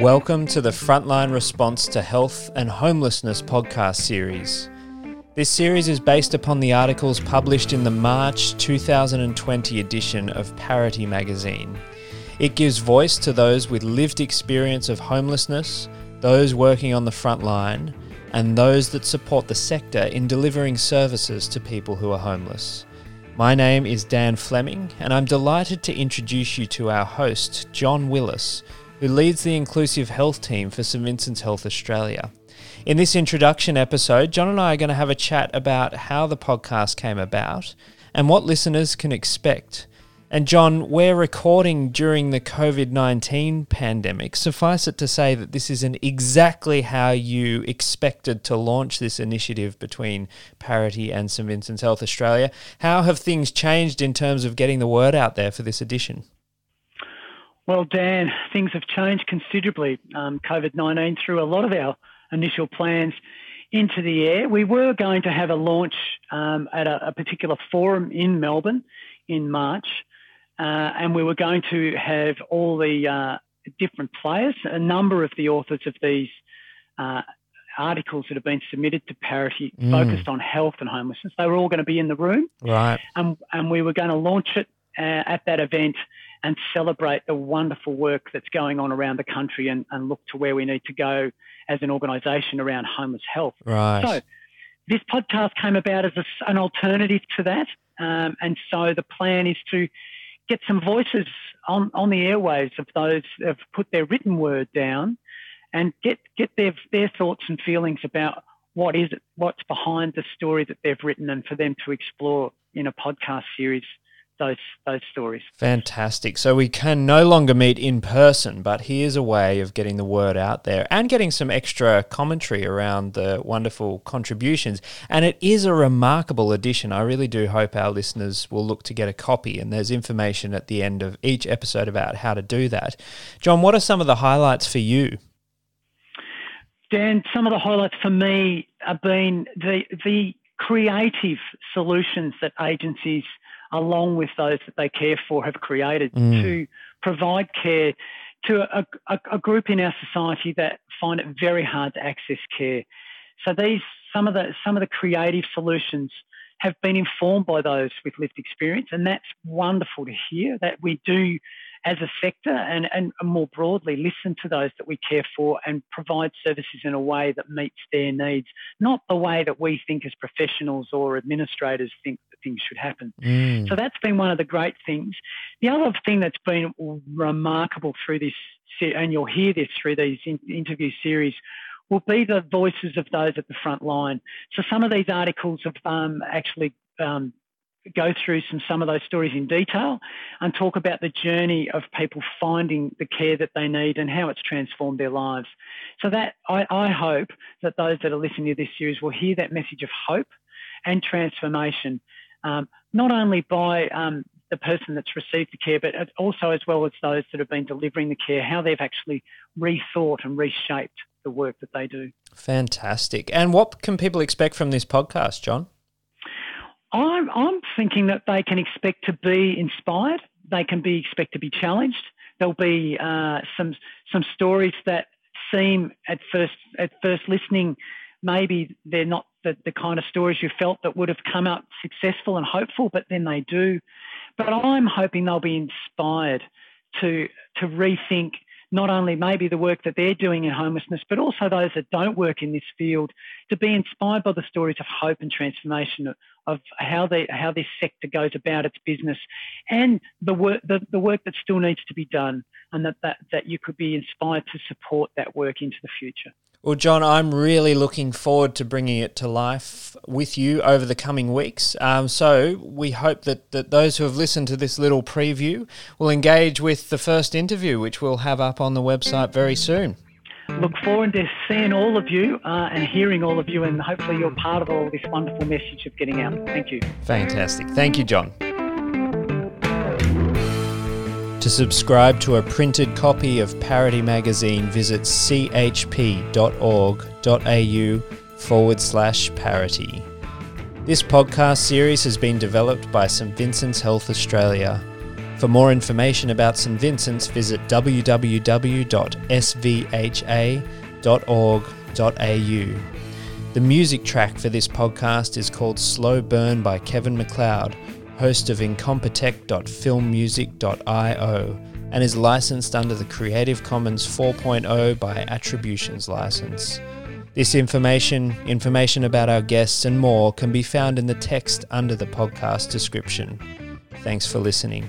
Welcome to the Frontline Response to Health and Homelessness podcast series. This series is based upon the articles published in the March 2020 edition of Parity magazine. It gives voice to those with lived experience of homelessness, those working on the front line, and those that support the sector in delivering services to people who are homeless. My name is Dan Fleming, and I'm delighted to introduce you to our host, John Willis, who leads the inclusive health team for St Vincent's Health Australia. In this introduction episode, John and I are going to have a chat about how the podcast came about and what listeners can expect. And John, we're recording during the COVID 19 pandemic. Suffice it to say that this isn't exactly how you expected to launch this initiative between Parity and St Vincent's Health Australia. How have things changed in terms of getting the word out there for this edition? Well, Dan, things have changed considerably. Um, COVID 19 threw a lot of our initial plans into the air. We were going to have a launch um, at a, a particular forum in Melbourne in March. Uh, and we were going to have all the uh, different players, a number of the authors of these uh, articles that have been submitted to Parity mm. focused on health and homelessness. They were all going to be in the room. Right. And, and we were going to launch it uh, at that event and celebrate the wonderful work that's going on around the country and, and look to where we need to go as an organisation around homeless health. Right. So this podcast came about as a, an alternative to that. Um, and so the plan is to get some voices on, on the airwaves of those that have put their written word down and get, get their, their thoughts and feelings about what is it, what's behind the story that they've written and for them to explore in a podcast series those those stories. Fantastic. So we can no longer meet in person, but here's a way of getting the word out there and getting some extra commentary around the wonderful contributions. And it is a remarkable edition. I really do hope our listeners will look to get a copy and there's information at the end of each episode about how to do that. John, what are some of the highlights for you? Dan, some of the highlights for me have been the the creative solutions that agencies along with those that they care for, have created mm. to provide care to a, a, a, group in our society that find it very hard to access care. So these some of the some of the creative solutions have been informed by those with lived experience, and that's wonderful to hear that we do as a sector and, and more broadly listen to those that we care for and provide services in a way that meets their needs, not the way that we think as professionals or administrators think things should happen. Mm. So that's been one of the great things. The other thing that's been remarkable through this, and you'll hear this through these interview series, will be the voices of those at the front line. So some of these articles have um, actually um, go through some some of those stories in detail and talk about the journey of people finding the care that they need and how it's transformed their lives. So that I, I hope that those that are listening to this series will hear that message of hope and transformation, um, not only by um, the person that's received the care, but also as well as those that have been delivering the care, how they've actually rethought and reshaped the work that they do. Fantastic. And what can people expect from this podcast, John? I'm, I'm thinking that they can expect to be inspired. They can be expect to be challenged. There'll be uh, some some stories that seem at first at first listening, maybe they're not the, the kind of stories you felt that would have come out successful and hopeful, but then they do. But I'm hoping they'll be inspired to to rethink not only maybe the work that they're doing in homelessness, but also those that don't work in this field to be inspired by the stories of hope and transformation of how they how this sector goes about its business and the work the, the work that still needs to be done and that, that that you could be inspired to support that work into the future. Well, John, I'm really looking forward to bringing it to life with you over the coming weeks. Um, so we hope that, that those who have listened to this little preview will engage with the first interview, which we'll have up on the website very soon. Look forward to seeing all of you uh, and hearing all of you, and hopefully you're part of all this wonderful message of getting out. Thank you. Fantastic. Thank you, John. To subscribe to a printed copy of Parity magazine, visit chp.org.au forward slash parity. This podcast series has been developed by St Vincent's Health Australia. For more information about St Vincent's, visit www.svha.org.au. The music track for this podcast is called Slow Burn by Kevin MacLeod, host of incompetech.filmmusic.io, and is licensed under the Creative Commons 4.0 by Attributions license. This information, information about our guests, and more can be found in the text under the podcast description. Thanks for listening.